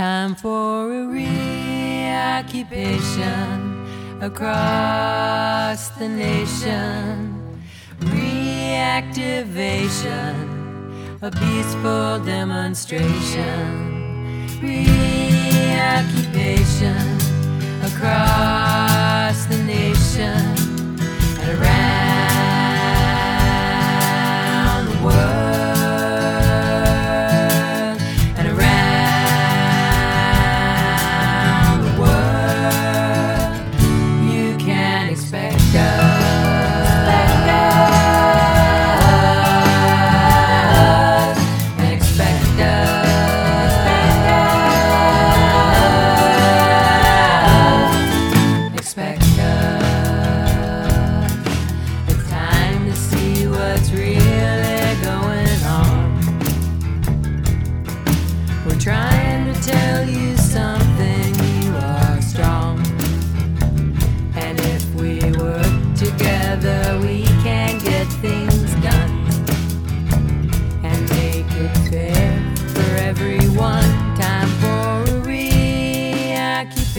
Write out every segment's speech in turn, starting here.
Time for a reoccupation across the nation. Reactivation, a peaceful demonstration. Reoccupation across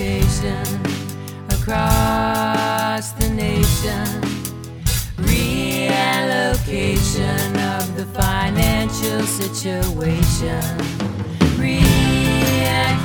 conversation across the nation. Reallocation of the financial situation. React-